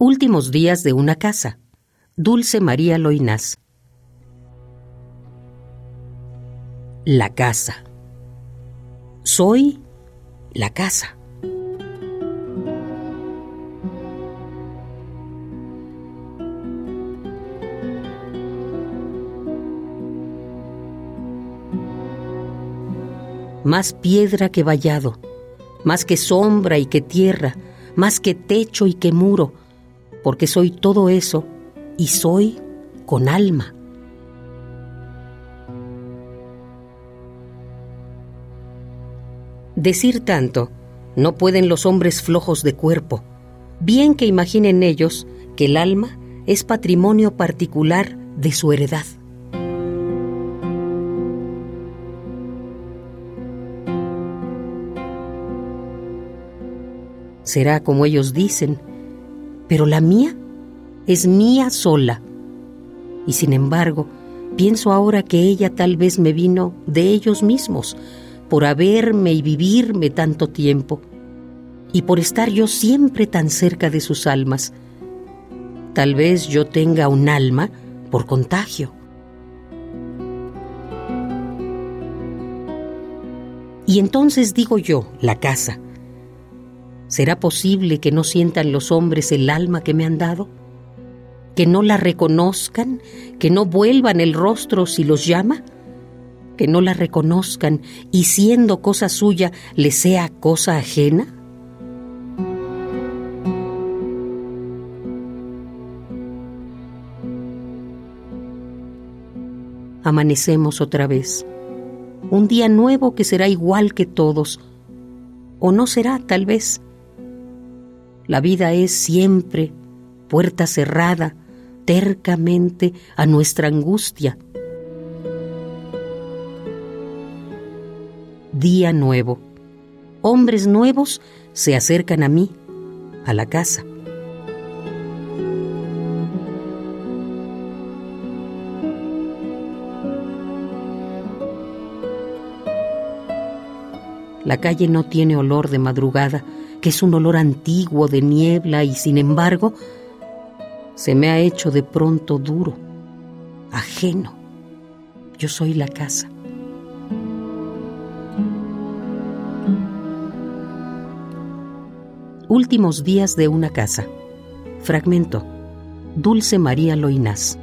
Últimos días de una casa. Dulce María Loinás. La casa. Soy la casa. Más piedra que vallado, más que sombra y que tierra, más que techo y que muro, porque soy todo eso y soy con alma. Decir tanto, no pueden los hombres flojos de cuerpo, bien que imaginen ellos que el alma es patrimonio particular de su heredad. Será como ellos dicen, pero la mía es mía sola. Y sin embargo, pienso ahora que ella tal vez me vino de ellos mismos, por haberme y vivirme tanto tiempo, y por estar yo siempre tan cerca de sus almas. Tal vez yo tenga un alma por contagio. Y entonces digo yo, la casa, ¿Será posible que no sientan los hombres el alma que me han dado? ¿Que no la reconozcan? ¿Que no vuelvan el rostro si los llama? ¿Que no la reconozcan y siendo cosa suya le sea cosa ajena? Amanecemos otra vez. Un día nuevo que será igual que todos. O no será, tal vez la vida es siempre puerta cerrada, tercamente a nuestra angustia. Día nuevo. Hombres nuevos se acercan a mí, a la casa. La calle no tiene olor de madrugada, que es un olor antiguo de niebla y sin embargo se me ha hecho de pronto duro, ajeno. Yo soy la casa. Últimos días de una casa. Fragmento. Dulce María Loinás.